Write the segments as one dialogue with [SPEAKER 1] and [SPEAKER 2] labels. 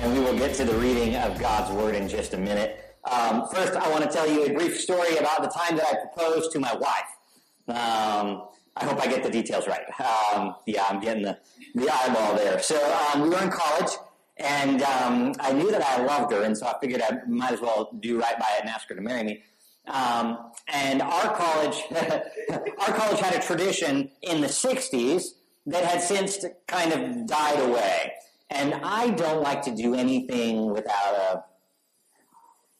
[SPEAKER 1] And we will get to the reading of God's Word in just a minute. Um, first, I want to tell you a brief story about the time that I proposed to my wife. Um, I hope I get the details right. Um, yeah, I'm getting the, the eyeball there. So um, we were in college, and um, I knew that I loved her, and so I figured I might as well do right by it and ask her to marry me. Um, and our college, our college had a tradition in the '60s that had since kind of died away. And I don't like to do anything without a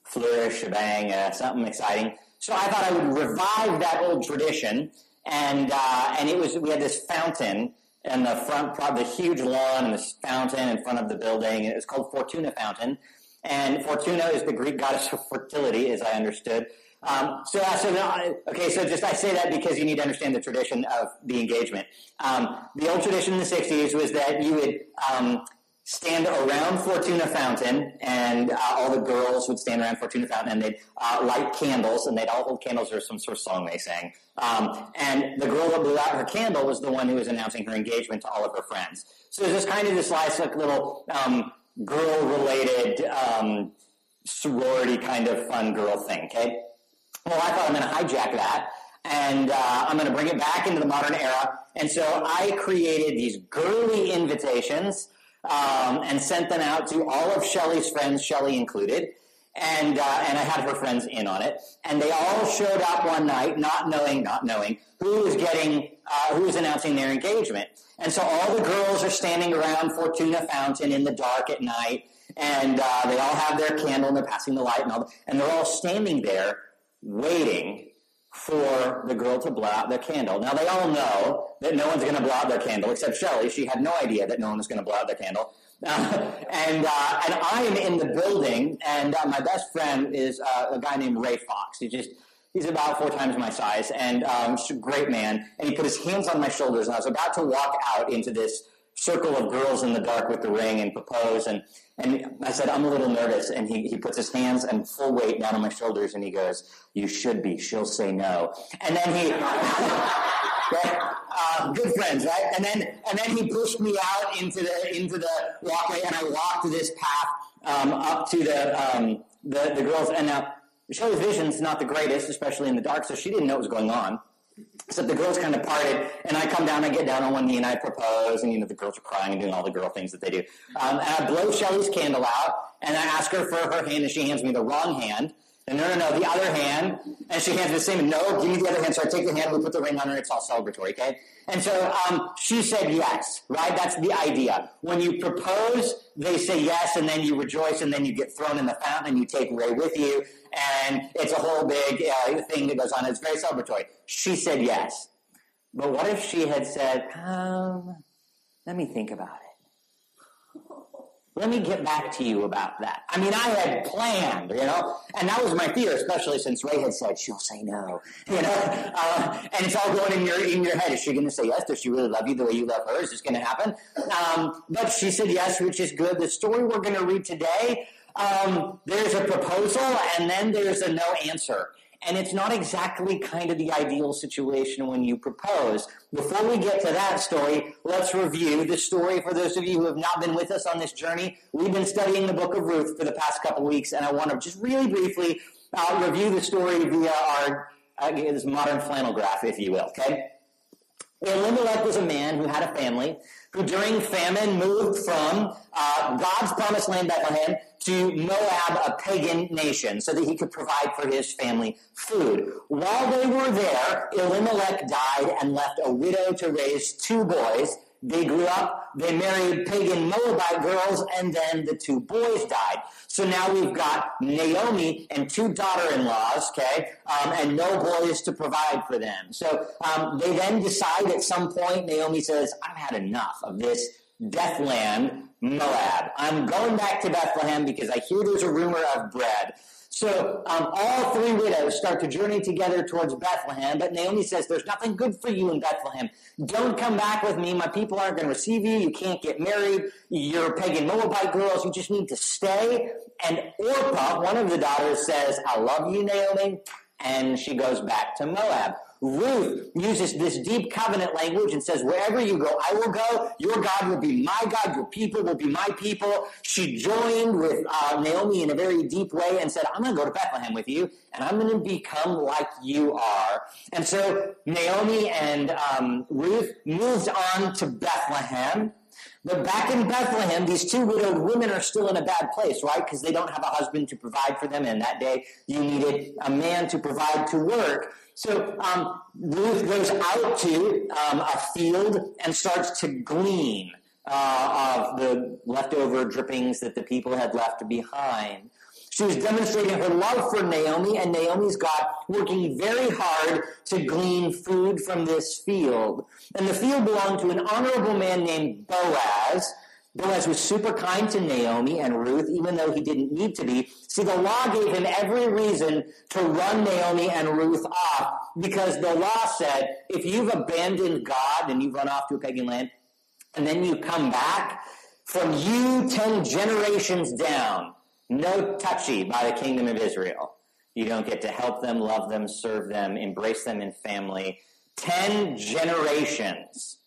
[SPEAKER 1] flourish, a bang, uh, something exciting. So I thought I would revive that old tradition. And, uh, and it was, we had this fountain in the front, the huge lawn and this fountain in front of the building. It was called Fortuna Fountain. And Fortuna is the Greek goddess of fertility, as I understood. Um, so, uh, so okay, so just I say that because you need to understand the tradition of the engagement. Um, the old tradition in the '60s was that you would um, stand around Fortuna Fountain, and uh, all the girls would stand around Fortuna Fountain, and they'd uh, light candles, and they'd all hold candles or some sort of song they sang. Um, and the girl that blew out her candle was the one who was announcing her engagement to all of her friends. So there's just kind of this like, little um, girl-related um, sorority kind of fun girl thing. Okay. Well, I thought I'm going to hijack that and uh, I'm going to bring it back into the modern era. And so I created these girly invitations um, and sent them out to all of Shelly's friends, Shelly included. And, uh, and I had her friends in on it. And they all showed up one night, not knowing, not knowing who was getting, uh, who was announcing their engagement. And so all the girls are standing around Fortuna Fountain in the dark at night. And uh, they all have their candle and they're passing the light and all. And they're all standing there waiting for the girl to blow out their candle. Now they all know that no one's going to blow out their candle except Shelley. She had no idea that no one was going to blow out their candle. Uh, and uh, and I am in the building, and uh, my best friend is uh, a guy named Ray Fox. He just he's about four times my size, and um, a great man. And he put his hands on my shoulders, and I was about to walk out into this circle of girls in the dark with the ring and propose. And, and I said, I'm a little nervous. And he, he puts his hands and full weight down on my shoulders and he goes, You should be. She'll say no. And then he, uh, good friends, right? And then, and then he pushed me out into the, into the walkway and I walked this path um, up to the, um, the, the girls. And now, Shelley's vision's not the greatest, especially in the dark, so she didn't know what was going on. So the girls kind of parted, and I come down, I get down on one knee, and I propose, and you know the girls are crying and doing all the girl things that they do. Um, and I blow Shelly's candle out, and I ask her for her hand, and she hands me the wrong hand. And no, no, no, the other hand, and she hands me the same. No, give me the other hand. So I take the hand, we put the ring on her. It's all celebratory, okay? And so um, she said yes, right? That's the idea. When you propose, they say yes, and then you rejoice, and then you get thrown in the fountain, and you take Ray with you, and it's a whole big uh, thing that goes on. It's very celebratory. She said yes. But what if she had said, um, let me think about it? Let me get back to you about that. I mean, I had planned, you know, and that was my fear, especially since Ray had said she'll say no, you know, uh, and it's all going in your in your head. Is she going to say yes? Does she really love you the way you love her? Is this going to happen? Um, but she said yes, which is good. The story we're going to read today um, there's a proposal and then there's a no answer. And it's not exactly kind of the ideal situation when you propose. Before we get to that story, let's review the story for those of you who have not been with us on this journey. We've been studying the book of Ruth for the past couple weeks, and I want to just really briefly uh, review the story via our uh, this modern flannel graph, if you will. Okay. Elimelech was a man who had a family who during famine moved from uh, God's promised land, Bethlehem, to Moab, a pagan nation, so that he could provide for his family food. While they were there, Elimelech died and left a widow to raise two boys. They grew up, they married pagan Moabite girls, and then the two boys died. So now we've got Naomi and two daughter-in-laws, okay, um, and no boys to provide for them. So um, they then decide at some point, Naomi says, I've had enough of this death land Moab. I'm going back to Bethlehem because I hear there's a rumor of bread. So um, all three widows start to journey together towards Bethlehem, but Naomi says, There's nothing good for you in Bethlehem. Don't come back with me. My people aren't going to receive you. You can't get married. You're pagan Moabite girls. You just need to stay. And Orpah, one of the daughters, says, I love you, Naomi. And she goes back to Moab. Ruth uses this deep covenant language and says, wherever you go, I will go. Your God will be my God. Your people will be my people. She joined with uh, Naomi in a very deep way and said, I'm going to go to Bethlehem with you and I'm going to become like you are. And so Naomi and um, Ruth moved on to Bethlehem. But back in Bethlehem, these two widowed women are still in a bad place, right? Because they don't have a husband to provide for them. And that day, you needed a man to provide to work. So um, Ruth goes out to um, a field and starts to glean uh, of the leftover drippings that the people had left behind. She was demonstrating her love for Naomi, and Naomi's God working very hard to glean food from this field. And the field belonged to an honorable man named Boaz, Boaz was super kind to Naomi and Ruth, even though he didn't need to be. See, the law gave him every reason to run Naomi and Ruth off because the law said if you've abandoned God and you've run off to a pagan land and then you come back, from you 10 generations down, no touchy by the kingdom of Israel. You don't get to help them, love them, serve them, embrace them in family. 10 generations.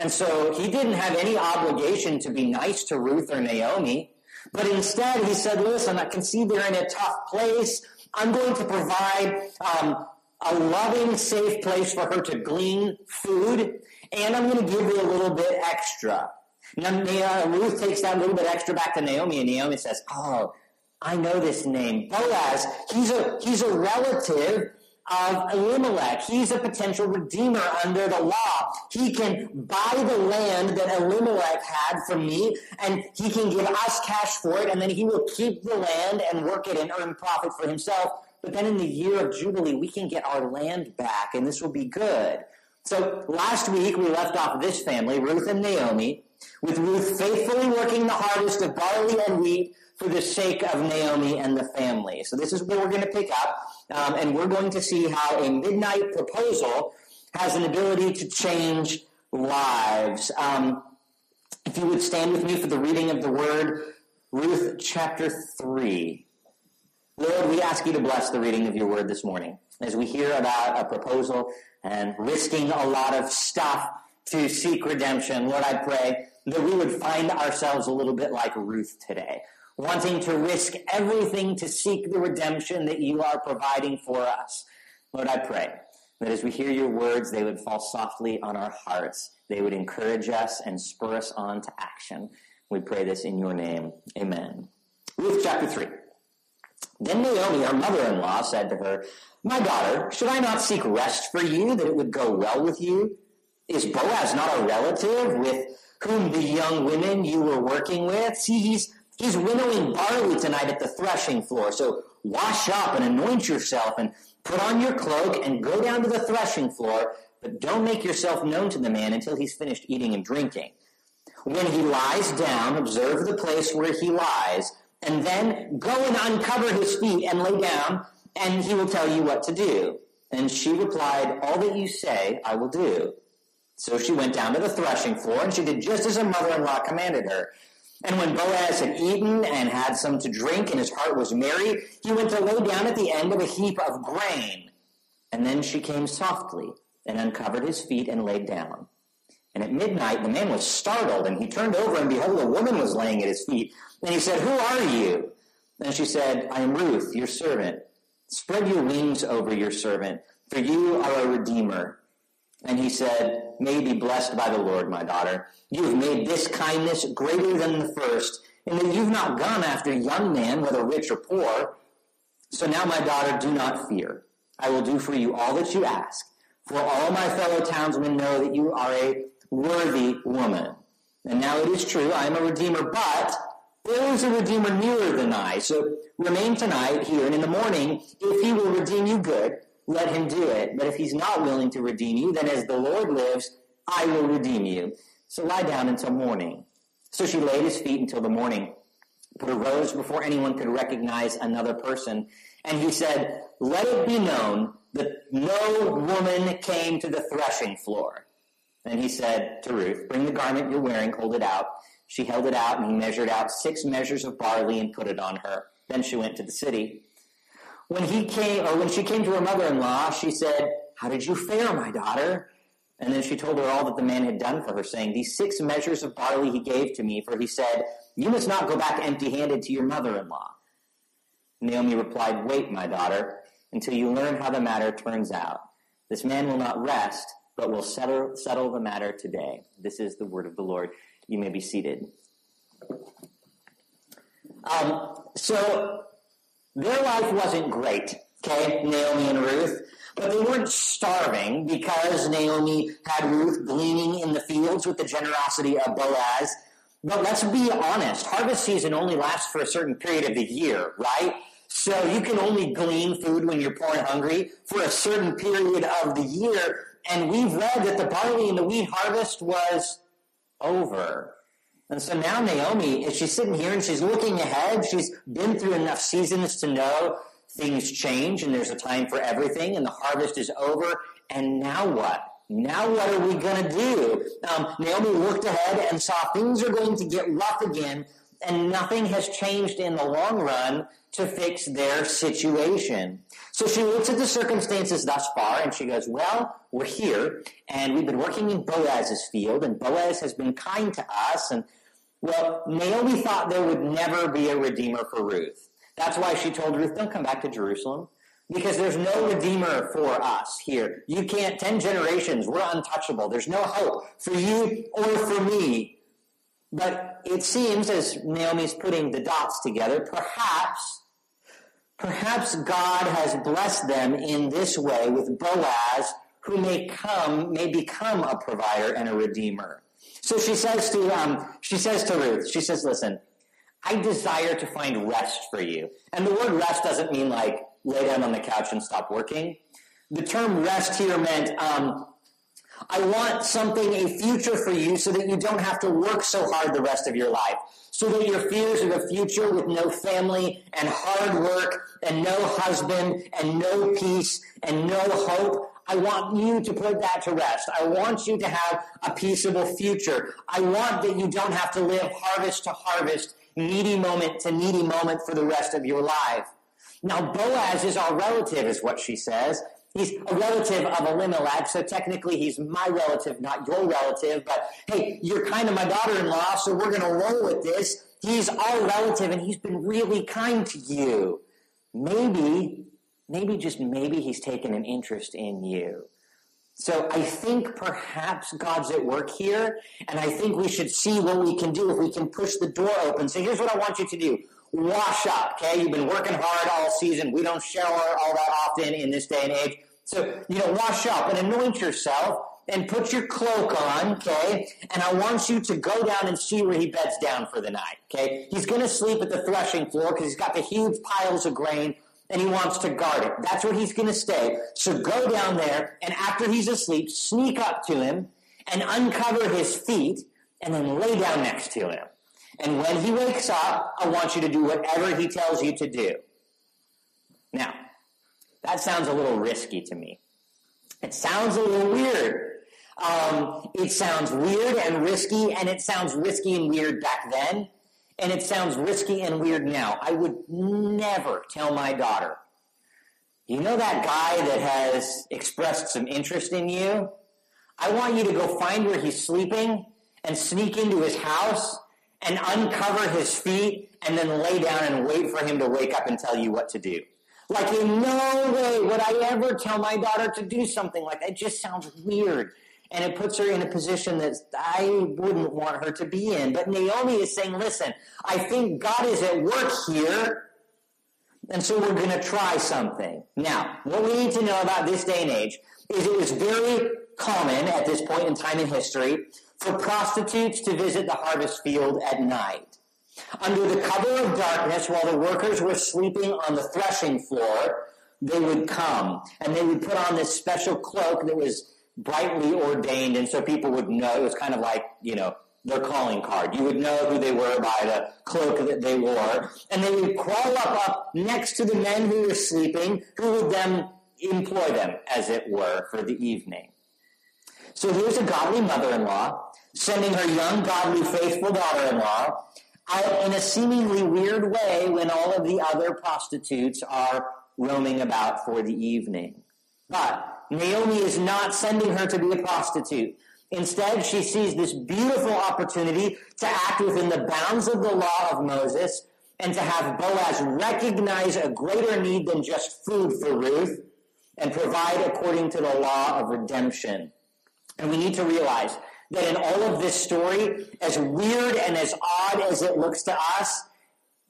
[SPEAKER 1] And so he didn't have any obligation to be nice to Ruth or Naomi, but instead he said, listen, I can see they're in a tough place. I'm going to provide um, a loving, safe place for her to glean food, and I'm going to give her a little bit extra. Now, Ruth takes that little bit extra back to Naomi, and Naomi says, oh, I know this name. Boaz, he's a, he's a relative of Elimelech. He's a potential redeemer under the law. He can buy the land that Elimelech had from me, and he can give us cash for it, and then he will keep the land and work it and earn profit for himself. But then in the year of Jubilee, we can get our land back, and this will be good. So last week, we left off this family, Ruth and Naomi, with Ruth faithfully working the harvest of barley and wheat for the sake of Naomi and the family. So this is where we're going to pick up, um, and we're going to see how a midnight proposal has an ability to change lives. Um, if you would stand with me for the reading of the word, Ruth chapter 3. Lord, we ask you to bless the reading of your word this morning as we hear about a proposal and risking a lot of stuff to seek redemption. Lord, I pray that we would find ourselves a little bit like Ruth today wanting to risk everything to seek the redemption that you are providing for us. Lord, I pray that as we hear your words, they would fall softly on our hearts. They would encourage us and spur us on to action. We pray this in your name. Amen. Ruth chapter 3. Then Naomi, her mother-in-law, said to her, My daughter, should I not seek rest for you, that it would go well with you? Is Boaz not a relative with whom the young women you were working with? See, he's He's winnowing barley tonight at the threshing floor. So wash up and anoint yourself and put on your cloak and go down to the threshing floor, but don't make yourself known to the man until he's finished eating and drinking. When he lies down, observe the place where he lies, and then go and uncover his feet and lay down, and he will tell you what to do. And she replied, All that you say, I will do. So she went down to the threshing floor, and she did just as her mother in law commanded her. And when Boaz had eaten and had some to drink, and his heart was merry, he went to lay down at the end of a heap of grain. And then she came softly and uncovered his feet and laid down. And at midnight the man was startled, and he turned over, and behold, a woman was laying at his feet. And he said, Who are you? And she said, I am Ruth, your servant. Spread your wings over your servant, for you are a redeemer. And he said, May be blessed by the Lord, my daughter. You have made this kindness greater than the first, and that you've not gone after young men, whether rich or poor. So now, my daughter, do not fear. I will do for you all that you ask. For all my fellow townsmen know that you are a worthy woman. And now it is true, I am a redeemer, but there is a redeemer nearer than I. So remain tonight here, and in the morning, if he will redeem you good, let him do it. But if he's not willing to redeem you, then as the Lord lives, I will redeem you. So lie down until morning. So she laid his feet until the morning, but arose before anyone could recognize another person. And he said, Let it be known that no woman came to the threshing floor. And he said to Ruth, Bring the garment you're wearing, hold it out. She held it out, and he measured out six measures of barley and put it on her. Then she went to the city. When he came, or when she came to her mother-in-law, she said, How did you fare, my daughter? And then she told her all that the man had done for her, saying, These six measures of barley he gave to me, for he said, You must not go back empty handed to your mother in law. Naomi replied, Wait, my daughter, until you learn how the matter turns out. This man will not rest, but will settle, settle the matter today. This is the word of the Lord. You may be seated. Um, so, their life wasn't great, okay, Naomi and Ruth. But they weren't starving because Naomi had Ruth gleaning in the fields with the generosity of Boaz. But let's be honest, harvest season only lasts for a certain period of the year, right? So you can only glean food when you're poor and hungry for a certain period of the year. And we've read that the barley and the wheat harvest was over. And so now Naomi, is she's sitting here and she's looking ahead, she's been through enough seasons to know things change and there's a time for everything and the harvest is over. And now what? Now what are we going to do? Um, Naomi looked ahead and saw things are going to get rough again and nothing has changed in the long run to fix their situation. So she looks at the circumstances thus far and she goes, well, we're here and we've been working in Boaz's field and Boaz has been kind to us and well, Naomi thought there would never be a redeemer for Ruth. That's why she told Ruth, don't come back to Jerusalem. Because there's no redeemer for us here. You can't, 10 generations, we're untouchable. There's no hope for you or for me. But it seems, as Naomi's putting the dots together, perhaps, perhaps God has blessed them in this way with Boaz, who may come, may become a provider and a redeemer. So she says to, um, she says to Ruth, she says, listen, I desire to find rest for you. And the word rest doesn't mean like lay down on the couch and stop working. The term rest here meant um, I want something, a future for you, so that you don't have to work so hard the rest of your life. So that your fears of a future with no family and hard work and no husband and no peace and no hope, I want you to put that to rest. I want you to have a peaceable future. I want that you don't have to live harvest to harvest needy moment to needy moment for the rest of your life. Now, Boaz is our relative, is what she says. He's a relative of Elimelech, so technically he's my relative, not your relative. But hey, you're kind of my daughter in law, so we're going to roll with this. He's our relative, and he's been really kind to you. Maybe, maybe just maybe he's taken an interest in you. So I think perhaps God's at work here, and I think we should see what we can do if we can push the door open. So here's what I want you to do. Wash up, okay? You've been working hard all season. We don't shower all that often in this day and age. So, you know, wash up and anoint yourself and put your cloak on, okay? And I want you to go down and see where he beds down for the night, okay? He's going to sleep at the threshing floor because he's got the huge piles of grain and he wants to guard it. That's where he's going to stay. So go down there, and after he's asleep, sneak up to him and uncover his feet, and then lay down next to him. And when he wakes up, I want you to do whatever he tells you to do. Now, that sounds a little risky to me. It sounds a little weird. Um, it sounds weird and risky, and it sounds risky and weird back then and it sounds risky and weird now. I would never tell my daughter, you know that guy that has expressed some interest in you? I want you to go find where he's sleeping and sneak into his house and uncover his feet and then lay down and wait for him to wake up and tell you what to do. Like in no way would I ever tell my daughter to do something like that. It just sounds weird and it puts her in a position that I wouldn't want her to be in. But Naomi is saying, listen, I think God is at work here, and so we're going to try something. Now, what we need to know about this day and age is it was very common at this point in time in history for prostitutes to visit the harvest field at night. Under the cover of darkness, while the workers were sleeping on the threshing floor, they would come and they would put on this special cloak that was brightly ordained, and so people would know. It was kind of like, you know, their calling card. You would know who they were by the cloak that they wore. And they would crawl up, up next to the men who were sleeping, who would then employ them, as it were, for the evening. So here's a godly mother-in-law sending her young, godly, faithful daughter-in-law out in a seemingly weird way when all of the other prostitutes are roaming about for the evening. But Naomi is not sending her to be a prostitute. Instead, she sees this beautiful opportunity to act within the bounds of the law of Moses and to have Boaz recognize a greater need than just food for Ruth and provide according to the law of redemption. And we need to realize that in all of this story, as weird and as odd as it looks to us,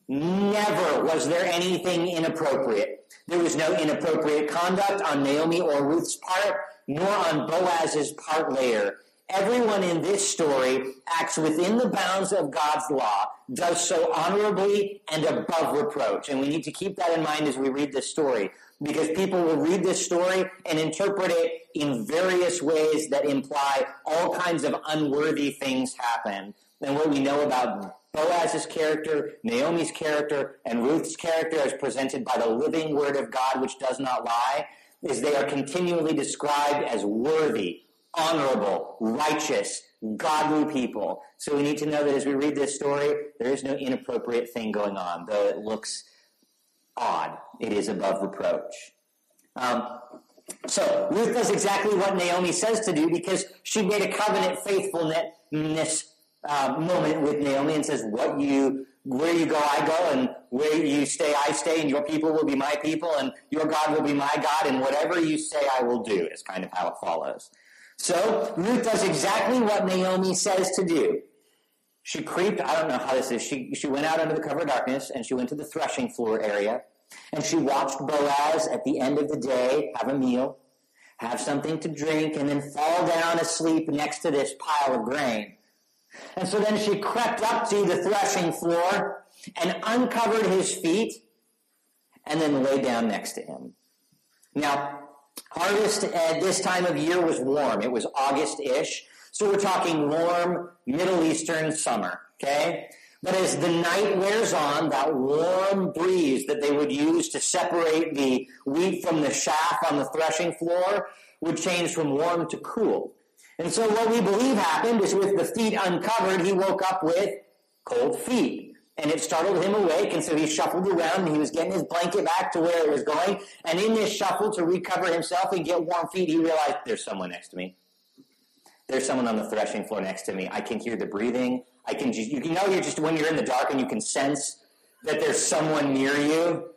[SPEAKER 1] never was there anything inappropriate. There was no inappropriate conduct on Naomi or Ruth's part, nor on Boaz's part later. Everyone in this story acts within the bounds of God's law, does so honorably and above reproach. And we need to keep that in mind as we read this story, because people will read this story and interpret it in various ways that imply all kinds of unworthy things happen. And what we know about Boaz's character, Naomi's character, and Ruth's character as presented by the living word of God, which does not lie, is they are continually described as worthy, honorable, righteous, godly people. So we need to know that as we read this story, there is no inappropriate thing going on, though it looks odd. It is above reproach. Um, so Ruth does exactly what Naomi says to do because she made a covenant faithfulness uh, moment with Naomi and says, "What you, where you go, I go, and where you stay, I stay, and your people will be my people, and your God will be my God, and whatever you say, I will do." Is kind of how it follows. So Ruth does exactly what Naomi says to do. She creeped. I don't know how this is. She she went out under the cover of darkness, and she went to the threshing floor area, and she watched Boaz at the end of the day have a meal, have something to drink, and then fall down asleep next to this pile of grain. And so then she crept up to the threshing floor and uncovered his feet and then lay down next to him. Now, harvest at this time of year was warm. It was August-ish. So we're talking warm Middle Eastern summer, okay? But as the night wears on, that warm breeze that they would use to separate the wheat from the chaff on the threshing floor would change from warm to cool. And so what we believe happened is with the feet uncovered, he woke up with cold feet. And it startled him awake, and so he shuffled around and he was getting his blanket back to where it was going. And in this shuffle to recover himself and get warm feet, he realized there's someone next to me. There's someone on the threshing floor next to me. I can hear the breathing. I can just, you know, you're just, when you're in the dark and you can sense that there's someone near you.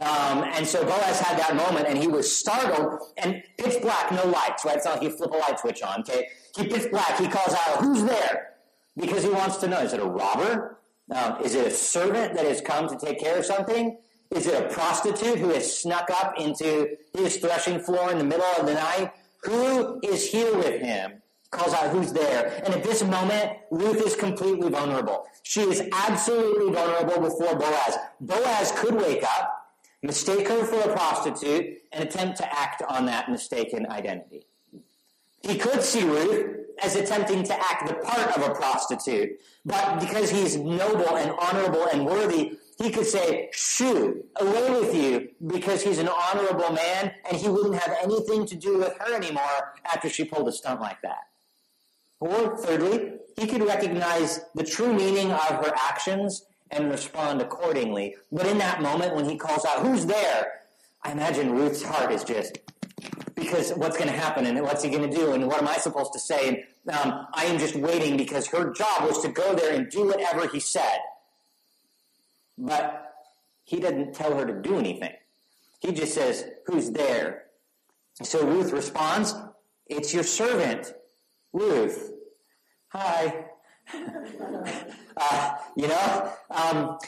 [SPEAKER 1] Um, and so Boaz had that moment, and he was startled, and pitch black, no lights, right? Like you flip a light switch on, okay? He pitch black, he calls out, who's there? Because he wants to know, is it a robber? Um, is it a servant that has come to take care of something? Is it a prostitute who has snuck up into his threshing floor in the middle of the night? Who is here with him? Calls out who's there. And at this moment, Ruth is completely vulnerable. She is absolutely vulnerable before Boaz. Boaz could wake up mistake her for a prostitute, and attempt to act on that mistaken identity. He could see Ruth as attempting to act the part of a prostitute, but because he's noble and honorable and worthy, he could say, shoo, away with you, because he's an honorable man and he wouldn't have anything to do with her anymore after she pulled a stunt like that. Or thirdly, he could recognize the true meaning of her actions and respond accordingly. But in that moment when he calls out, who's there? I imagine Ruth's heart is just, because what's going to happen and what's he going to do and what am I supposed to say? And um, I am just waiting because her job was to go there and do whatever he said. But he didn't tell her to do anything. He just says, who's there? So Ruth responds, it's your servant, Ruth. Hi. uh, you know? Um,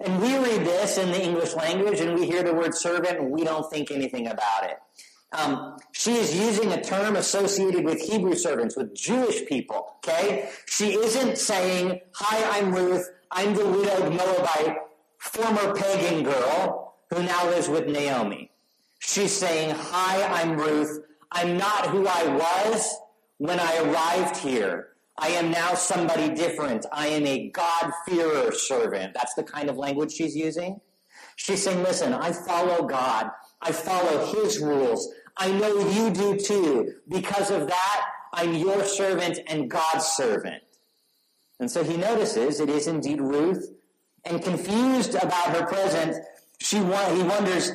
[SPEAKER 1] and we read this in the English language and we hear the word servant and we don't think anything about it. Um, she is using a term associated with Hebrew servants, with Jewish people, okay? She isn't saying, Hi, I'm Ruth. I'm the widowed Moabite, former pagan girl who now lives with Naomi. She's saying, Hi, I'm Ruth. I'm not who I was when I arrived here. I am now somebody different. I am a God-fearer servant. That's the kind of language she's using. She's saying, listen, I follow God. I follow His rules. I know you do too. Because of that, I'm your servant and God's servant. And so he notices it is indeed Ruth, and confused about her presence, she he wonders,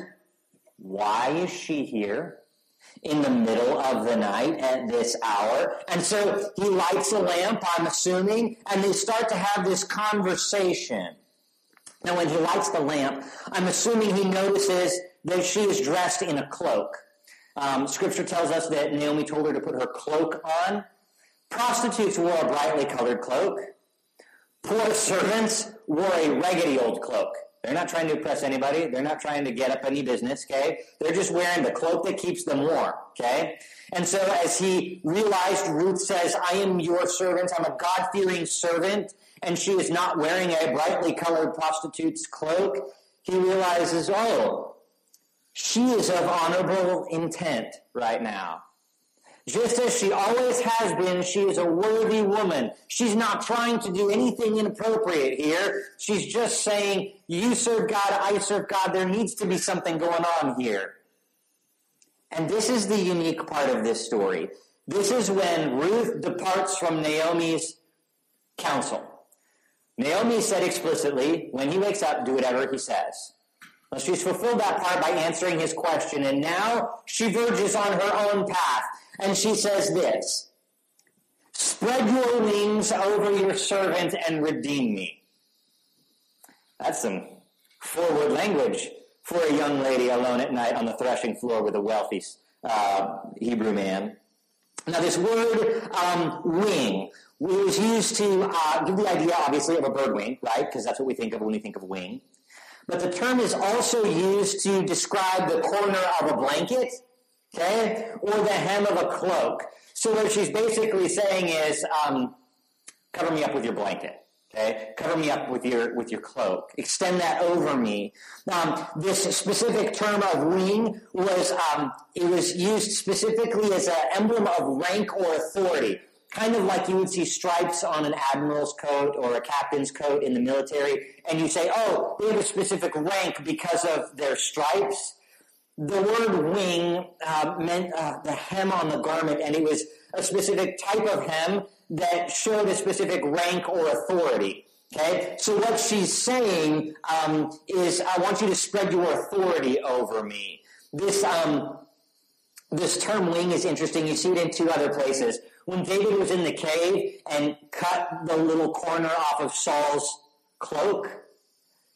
[SPEAKER 1] why is she here in the middle of the night at this hour? And so he lights a lamp, I'm assuming, and they start to have this conversation. Now, when he lights the lamp, I'm assuming he notices that she is dressed in a cloak. Um, scripture tells us that Naomi told her to put her cloak on. Prostitutes wore a brightly colored cloak. Poor servants wore a raggedy old cloak. They're not trying to impress anybody. They're not trying to get up any business, okay? They're just wearing the cloak that keeps them warm, okay? And so as he realized, Ruth says, I am your servant. I'm a God-fearing servant. And she is not wearing a brightly colored prostitute's cloak. He realizes, oh, she is of honorable intent right now. Just as she always has been, she is a worthy woman. She's not trying to do anything inappropriate here. She's just saying, you serve God, I serve God. There needs to be something going on here. And this is the unique part of this story. This is when Ruth departs from Naomi's counsel. Naomi said explicitly, when he wakes up, do whatever he says. Well, she's fulfilled that part by answering his question, and now she verges on her own path, and she says this Spread your wings over your servant and redeem me. That's some forward language for a young lady alone at night on the threshing floor with a wealthy uh, Hebrew man. Now, this word um, wing was used to uh, give the idea, obviously, of a bird wing, right? Because that's what we think of when we think of wing. But the term is also used to describe the corner of a blanket, okay, or the hem of a cloak. So what she's basically saying is, um, cover me up with your blanket. Okay, cover me up with your with your cloak. Extend that over me. Um, this specific term of wing was um, it was used specifically as an emblem of rank or authority kind of like you would see stripes on an admiral's coat or a captain's coat in the military, and you say, oh, they have a specific rank because of their stripes. The word wing uh, meant uh, the hem on the garment, and it was a specific type of hem that showed a specific rank or authority. Okay, so what she's saying um, is, I want you to spread your authority over me. This um, this term wing is interesting. You see it in two other places when David was in the cave and cut the little corner off of Saul's cloak,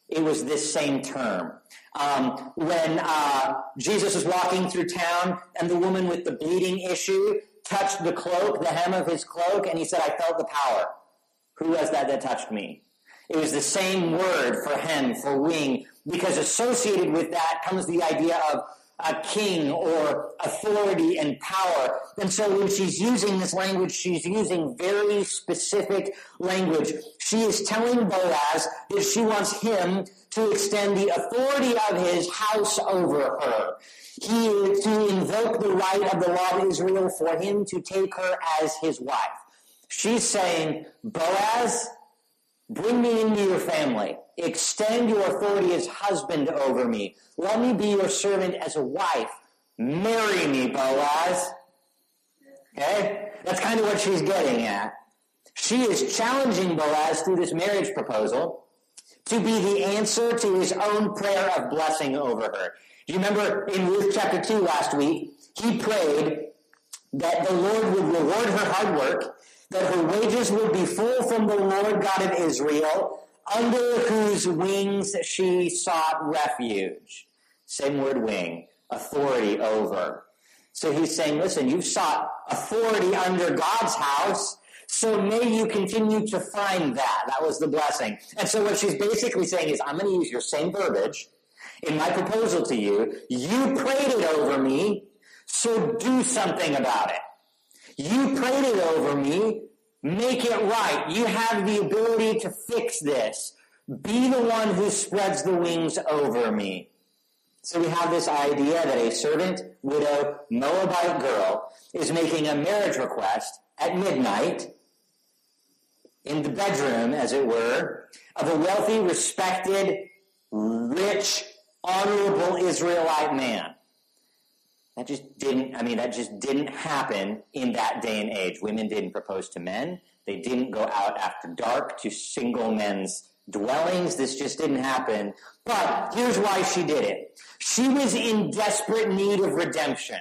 [SPEAKER 1] it was this same term. Um, when uh, Jesus was walking through town and the woman with the bleeding issue touched the cloak, the hem of his cloak, and he said, I felt the power. Who was that that touched me? It was the same word for hem, for wing, because associated with that comes the idea of a king or authority and power. And so when she's using this language, she's using very specific language. She is telling Boaz that she wants him to extend the authority of his house over her. He to invoke the right of the law of Israel for him to take her as his wife. She's saying, Boaz, bring me into your family. Extend your authority as husband over me. Let me be your servant as a wife. Marry me, Boaz. Okay? That's kind of what she's getting at. She is challenging Boaz through this marriage proposal to be the answer to his own prayer of blessing over her. Do you remember in Ruth chapter 2 last week? He prayed that the Lord would reward her hard work, that her wages would be full from the Lord God of Israel, under whose wings she sought refuge. Same word wing, authority over. So he's saying, listen, you've sought authority under God's house, so may you continue to find that. That was the blessing. And so what she's basically saying is, I'm going to use your same verbiage in my proposal to you. You prayed it over me, so do something about it. You prayed it over me, Make it right. You have the ability to fix this. Be the one who spreads the wings over me. So we have this idea that a servant, widow, Moabite girl is making a marriage request at midnight in the bedroom, as it were, of a wealthy, respected, rich, honorable Israelite man. That just didn't, I mean, that just didn't happen in that day and age. Women didn't propose to men. They didn't go out after dark to single men's dwellings. This just didn't happen. But here's why she did it. She was in desperate need of redemption.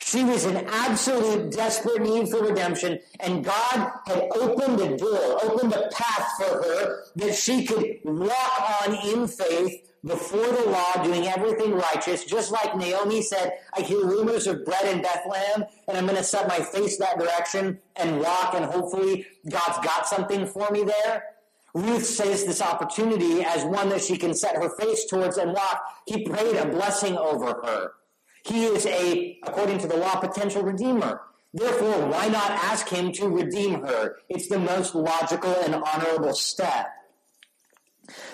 [SPEAKER 1] She was in absolute desperate need for redemption, and God had opened a door, opened a path for her that she could walk on in faith before the law, doing everything righteous, just like Naomi said, I hear rumors of bread in Bethlehem, and I'm going to set my face that direction and walk, and hopefully God's got something for me there. Ruth says this opportunity as one that she can set her face towards and walk. He prayed a blessing over her. He is a, according to the law, potential redeemer. Therefore, why not ask him to redeem her? It's the most logical and honorable step.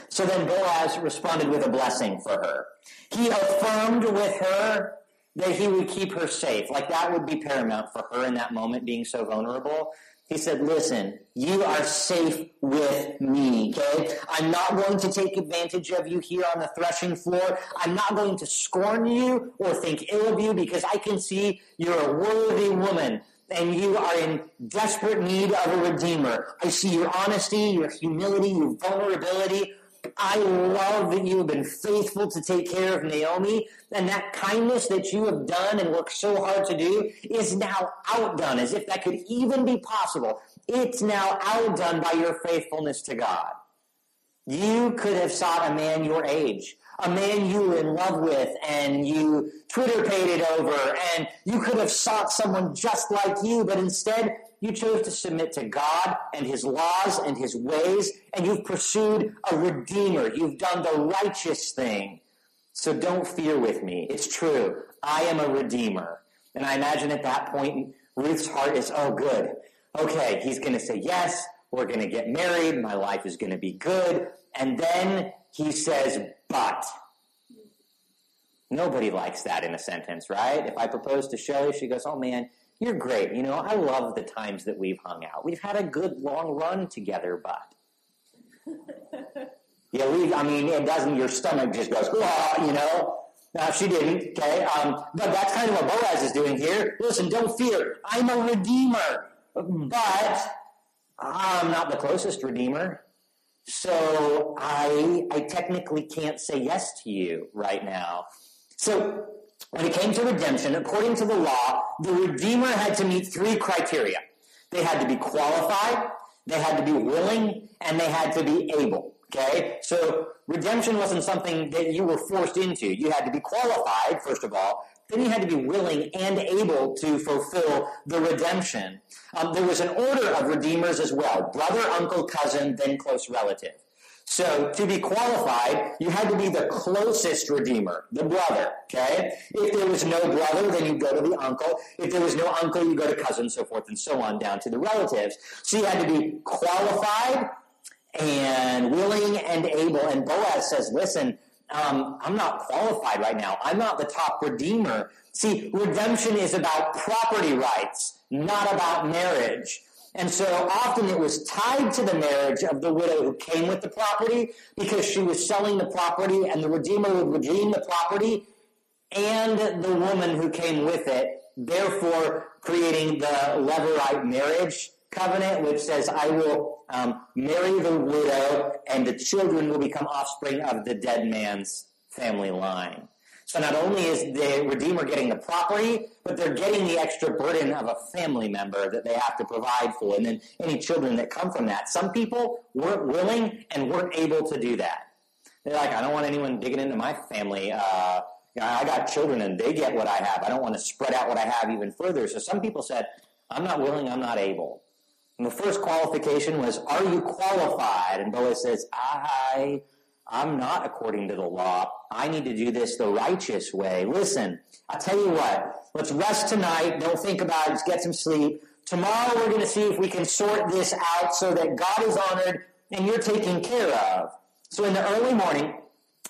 [SPEAKER 1] So then Boaz responded with a blessing for her. He affirmed with her that he would keep her safe. Like that would be paramount for her in that moment, being so vulnerable. He said, listen, you are safe with me, okay? I'm not going to take advantage of you here on the threshing floor. I'm not going to scorn you or think ill of you because I can see you're a worthy woman and you are in desperate need of a redeemer. I see your honesty, your humility, your vulnerability. I love that you have been faithful to take care of Naomi, and that kindness that you have done and worked so hard to do is now outdone, as if that could even be possible. It's now outdone by your faithfulness to God. You could have sought a man your age, a man you were in love with, and you Twitter pated over, and you could have sought someone just like you, but instead you chose to submit to God and His laws and His ways, and you've pursued a Redeemer. You've done the righteous thing. So don't fear with me. It's true. I am a Redeemer. And I imagine at that point, Ruth's heart is, oh, good. Okay, he's going to say yes. We're going to get married. My life is going to be good. And then he says, but. Nobody likes that in a sentence, right? If I propose to Shelly, she goes, oh man, you're great. You know, I love the times that we've hung out. We've had a good long run together, but. yeah, we, I mean, it doesn't, your stomach just goes, you know? Now, she didn't, okay? Um, but that's kind of what Boaz is doing here. Listen, don't fear. I'm a redeemer. But I'm not the closest redeemer. So I, I technically can't say yes to you right now. So when it came to redemption, according to the law, the Redeemer had to meet three criteria. They had to be qualified, they had to be willing, and they had to be able. Okay? So redemption wasn't something that you were forced into. You had to be qualified, first of all. Then you had to be willing and able to fulfill the redemption. Um, there was an order of redeemers as well brother, uncle, cousin, then close relative. So to be qualified, you had to be the closest redeemer, the brother, okay? If there was no brother, then you go to the uncle. If there was no uncle, you go to cousin, so forth and so on, down to the relatives. So you had to be qualified and willing and able. And Boaz says, listen, um, I'm not qualified right now. I'm not the top redeemer. See, redemption is about property rights, not about marriage. And so often it was tied to the marriage of the widow who came with the property because she was selling the property and the Redeemer would redeem the property and the woman who came with it, therefore creating the Levirate marriage covenant, which says, I will um, marry the widow and the children will become offspring of the dead man's family line. So not only is the Redeemer getting the property, but they're getting the extra burden of a family member that they have to provide for, and then any children that come from that. Some people weren't willing and weren't able to do that. They're like, I don't want anyone digging into my family. Uh, I got children and they get what I have. I don't want to spread out what I have even further. So some people said, I'm not willing, I'm not able. And the first qualification was, Are you qualified? And Boaz says, I I'm not according to the law. I need to do this the righteous way. Listen, I'll tell you what. Let's rest tonight. Don't think about it. Get some sleep. Tomorrow we're going to see if we can sort this out so that God is honored and you're taken care of. So in the early morning,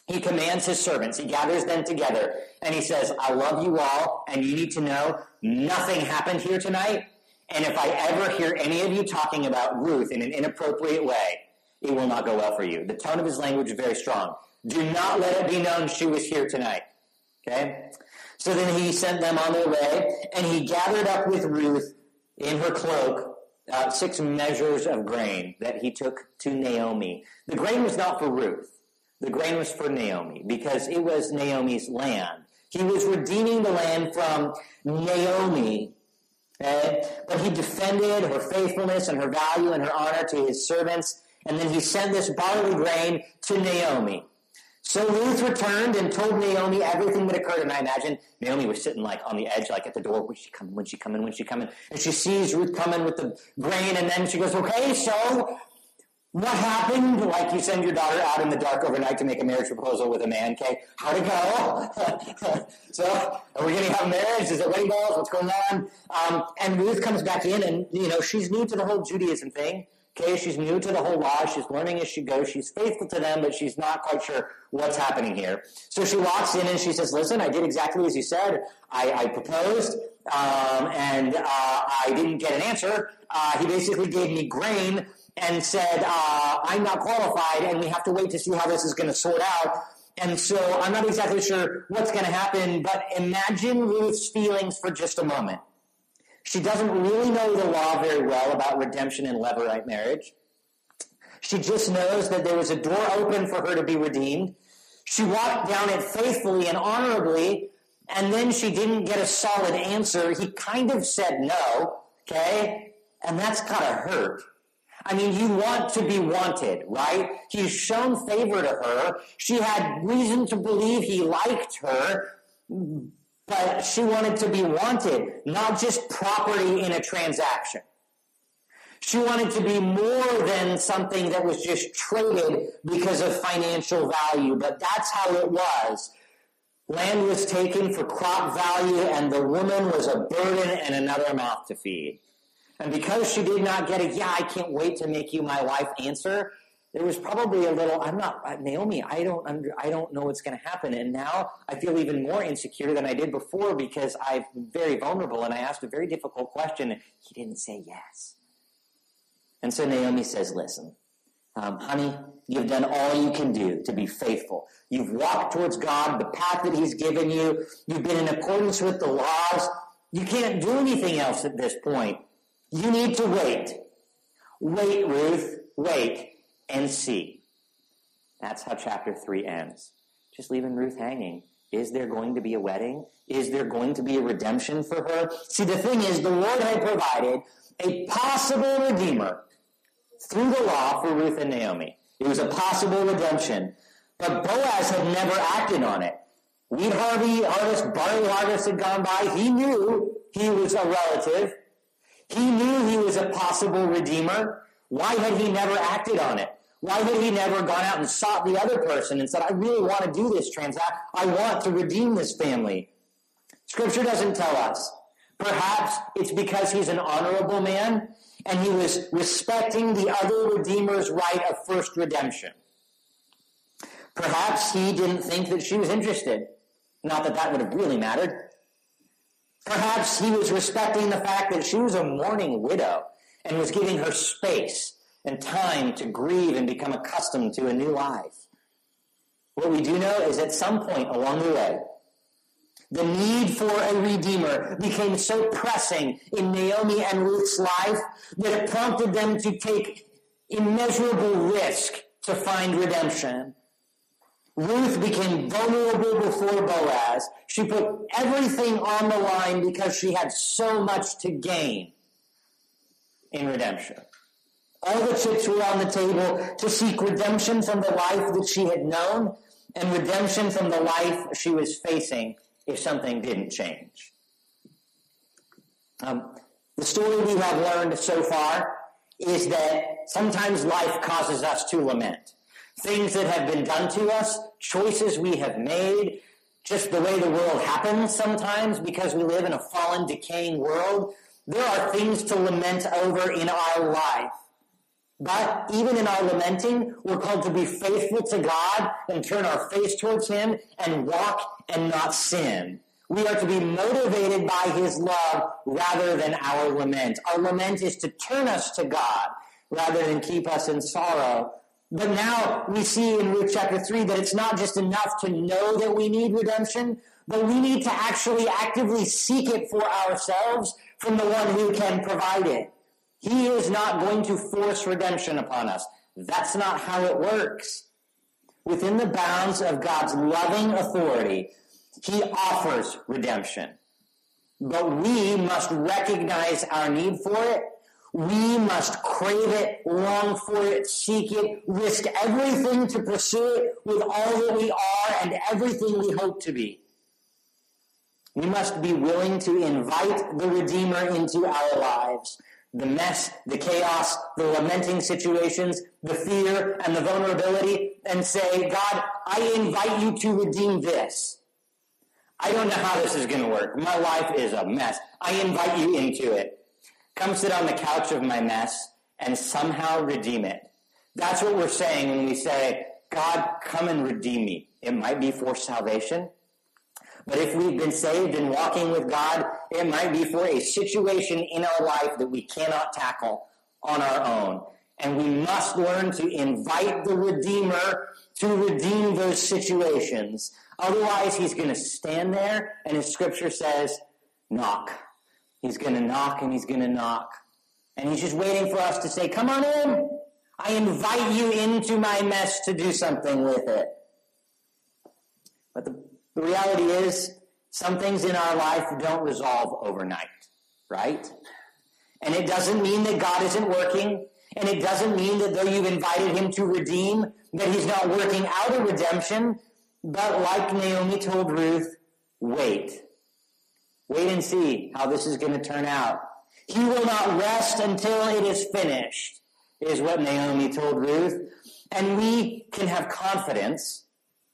[SPEAKER 1] he commands his servants. He gathers them together and he says, I love you all and you need to know nothing happened here tonight And if I ever hear any of you talking about Ruth in an inappropriate way, it will not go well for you. The tone of his language is very strong. Do not let it be known she was here tonight. Okay? So then he sent them on their way, and he gathered up with Ruth in her cloak uh, six measures of grain that he took to Naomi. The grain was not for Ruth. The grain was for Naomi because it was Naomi's land. He was redeeming the land from Naomi. Okay? But he defended her faithfulness and her value and her honor to his servants. And then he sent this barley grain to Naomi. So Ruth returned and told Naomi everything that occurred. And I imagine Naomi was sitting like on the edge, like at the door. When she coming? When she coming? When she coming? And she sees Ruth coming with the grain. And then she goes, okay, so what happened? Like you send your daughter out in the dark overnight to make a marriage proposal with a man, okay? How'd it go? so are we going to have marriage? Is it wedding bells? What's going on? Um, and Ruth comes back in and, you know, she's new to the whole Judaism thing. Okay, she's new to the whole law. She's learning as she goes. She's faithful to them, but she's not quite sure what's happening here. So she walks in and she says, "Listen, I did exactly as you said. I, I proposed, um, and uh, I didn't get an answer. Uh, he basically gave me grain and said, uh, "I'm not qualified, and we have to wait to see how this is going to sort out." And so I'm not exactly sure what's going to happen, but imagine Ruth's feelings for just a moment. She doesn't really know the law very well about redemption and levirate marriage. She just knows that there was a door open for her to be redeemed. She walked down it faithfully and honorably, and then she didn't get a solid answer. He kind of said no, okay? And that's kind of hurt. I mean, you want to be wanted, right? He's shown favor to her. She had reason to believe he liked her, but she wanted to be wanted, not just property in a transaction. She wanted to be more than something that was just traded because of financial value, but that's how it was. Land was taken for crop value, and the woman was a burden and another mouth to feed. And because she did not get a, yeah, I can't wait to make you my wife answer, there was probably a little i'm not naomi i don't under i don't know what's going to happen. And now i feel even more insecure than i did before because i'm very vulnerable and i asked a very difficult question he didn't say yes. And so naomi says listen um, honey you've done all you can do to be faithful. You've walked towards god the path that he's given you. You've been in accordance with the laws. You can't do anything else at this point you need to wait wait ruth wait and see. That's how chapter 3 ends. Just leaving Ruth hanging. Is there going to be a wedding? Is there going to be a redemption for her? See, the thing is, the Lord had provided a possible redeemer through the law for Ruth and Naomi. It was a possible redemption. But Boaz had never acted on it. Wheat harvest, barley harvest had gone by. He knew he was a relative. He knew he was a possible redeemer. Why had he never acted on it? Why had he never gone out and sought the other person and said, I really want to do this transact. I want to redeem this family. Scripture doesn't tell us. Perhaps it's because he's an honorable man and he was respecting the other redeemer's right of first redemption. Perhaps he didn't think that she was interested. Not that that would have really mattered. Perhaps he was respecting the fact that she was a mourning widow and was giving her space and time to grieve and become accustomed to a new life. What we do know is at some point along the way, the need for a redeemer became so pressing in Naomi and Ruth's life that it prompted them to take immeasurable risk to find redemption. Ruth became vulnerable before Boaz. She put everything on the line because she had so much to gain in redemption. All the chips were on the table to seek redemption from the life that she had known and redemption from the life she was facing if something didn't change. Um, the story we have learned so far is that sometimes life causes us to lament. Things that have been done to us, choices we have made, just the way the world happens sometimes because we live in a fallen, decaying world. There are things to lament over in our life. But even in our lamenting, we're called to be faithful to God and turn our face towards Him and walk and not sin. We are to be motivated by his love rather than our lament. Our lament is to turn us to God rather than keep us in sorrow. But now we see in Luke chapter 3 that it's not just enough to know that we need redemption, but we need to actually actively seek it for ourselves from the one who can provide it. He is not going to force redemption upon us. That's not how it works. Within the bounds of God's loving authority, He offers redemption. But we must recognize our need for it. We must crave it, long for it, seek it, risk everything to pursue it with all that we are and everything we hope to be. We must be willing to invite the Redeemer into our lives. The mess, the chaos, the lamenting situations, the fear and the vulnerability, and say, God, I invite you to redeem this. I don't know how this is going to work. My life is a mess. I invite you into it. Come sit on the couch of my mess and somehow redeem it. That's what we're saying when we say, God, come and redeem me. It might be for salvation. But if we've been saved and walking with God, it might be for a situation in our life that we cannot tackle on our own. And we must learn to invite the Redeemer to redeem those situations. Otherwise, he's going to stand there, and his Scripture says, knock. He's going to knock and he's going to knock. And he's just waiting for us to say, Come on in. I invite you into my mess to do something with it. But the the reality is, some things in our life don't resolve overnight, right? And it doesn't mean that God isn't working. And it doesn't mean that though you've invited him to redeem, that he's not working out a redemption. But like Naomi told Ruth, wait. Wait and see how this is going to turn out. He will not rest until it is finished, is what Naomi told Ruth. And we can have confidence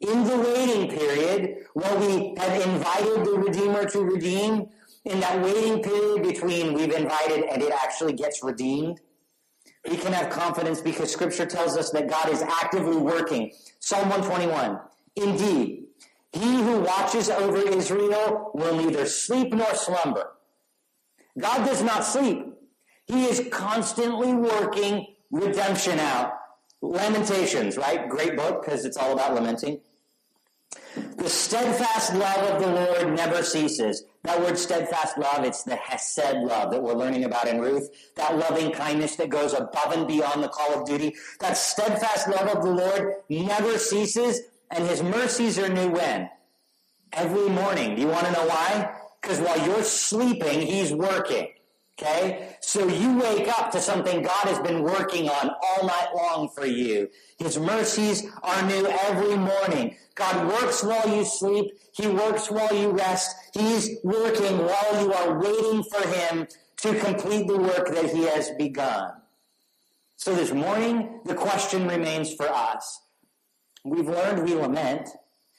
[SPEAKER 1] in the waiting period, while we have invited the Redeemer to redeem, in that waiting period between we've invited and it actually gets redeemed, we can have confidence because Scripture tells us that God is actively working. Psalm 121. Indeed, he who watches over Israel will neither sleep nor slumber. God does not sleep. He is constantly working redemption out. Lamentations, right? Great book because it's all about lamenting. The steadfast love of the Lord never ceases. That word steadfast love, it's the Hesed love that we're learning about in Ruth. That loving kindness that goes above and beyond the call of duty. That steadfast love of the Lord never ceases, and his mercies are new when? Every morning. Do you want to know why? Because while you're sleeping, he's working. Okay? So you wake up to something God has been working on all night long for you. His mercies are new every morning. God works while you sleep. He works while you rest. He's working while you are waiting for Him to complete the work that He has begun. So this morning, the question remains for us. We've learned we lament.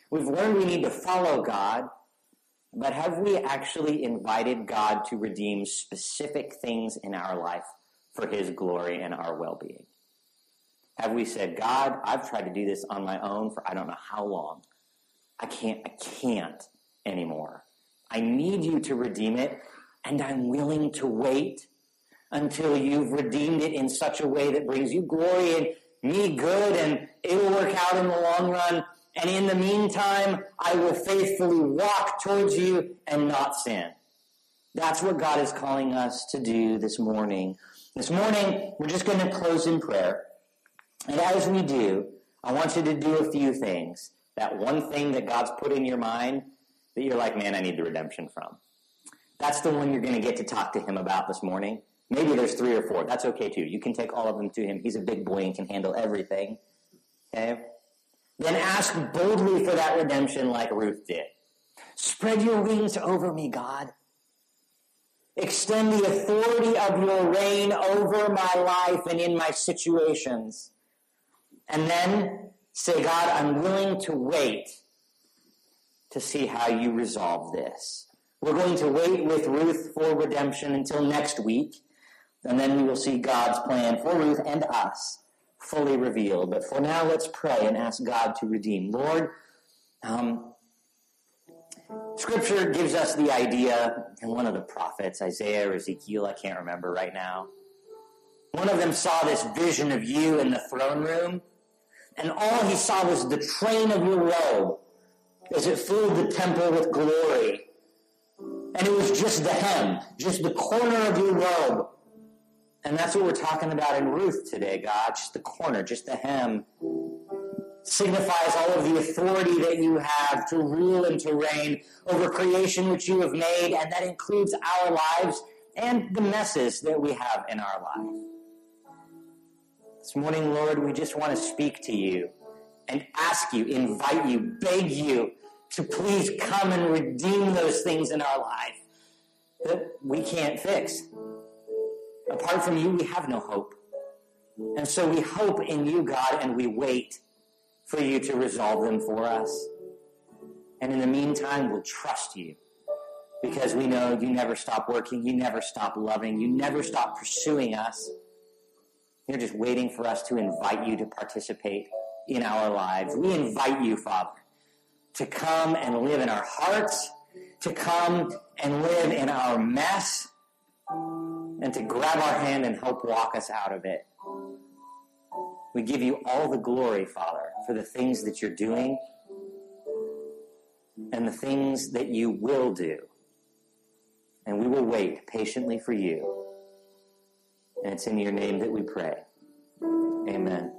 [SPEAKER 1] We've learned we need to follow God. But have we actually invited God to redeem specific things in our life for His glory and our well-being? Have we said, God, I've tried to do this on my own for I don't know how long. I can't, I can't anymore. I need you to redeem it, and I'm willing to wait until you've redeemed it in such a way that brings you glory and me good, and it'll work out in the long run. And in the meantime, I will faithfully walk towards you and not sin. That's what God is calling us to do this morning. This morning, we're just going to close in prayer. And as we do, I want you to do a few things. That one thing that God's put in your mind that you're like, man, I need the redemption from. That's the one you're going to get to talk to him about this morning. Maybe there's three or four. That's okay too. You can take all of them to him. He's a big boy and can handle everything. Okay? Then ask boldly for that redemption like Ruth did. Spread your wings over me, God. Extend the authority of your reign over my life and in my situations and then say, God, I'm willing to wait to see how you resolve this. We're going to wait with Ruth for redemption until next week, and then we will see God's plan for Ruth and us fully revealed. But for now, let's pray and ask God to redeem. Lord, um, Scripture gives us the idea, and one of the prophets, Isaiah or Ezekiel, I can't remember right now. One of them saw this vision of you in the throne room, and all he saw was the train of your robe as it filled the temple with glory. And it was just the hem, just the corner of your robe. And that's what we're talking about in Ruth today, God. Just the corner, just the hem. Signifies all of the authority that you have to rule and to reign over creation which you have made, and that includes our lives and the messes that we have in our life. This morning, Lord, we just want to speak to you and ask you, invite you, beg you to please come and redeem those things in our life that we can't fix. Apart from you, we have no hope. And so we hope in you, God, and we wait for you to resolve them for us. And in the meantime, we'll trust you because we know you never stop working, you never stop loving, you never stop pursuing us. You're just waiting for us to invite you to participate in our lives. We invite you, Father, to come and live in our hearts, to come and live in our mess, and to grab our hand and help walk us out of it. We give you all the glory, Father, for the things that you're doing and the things that you will do. And we will wait patiently for you. And it's in your name that we pray. Amen.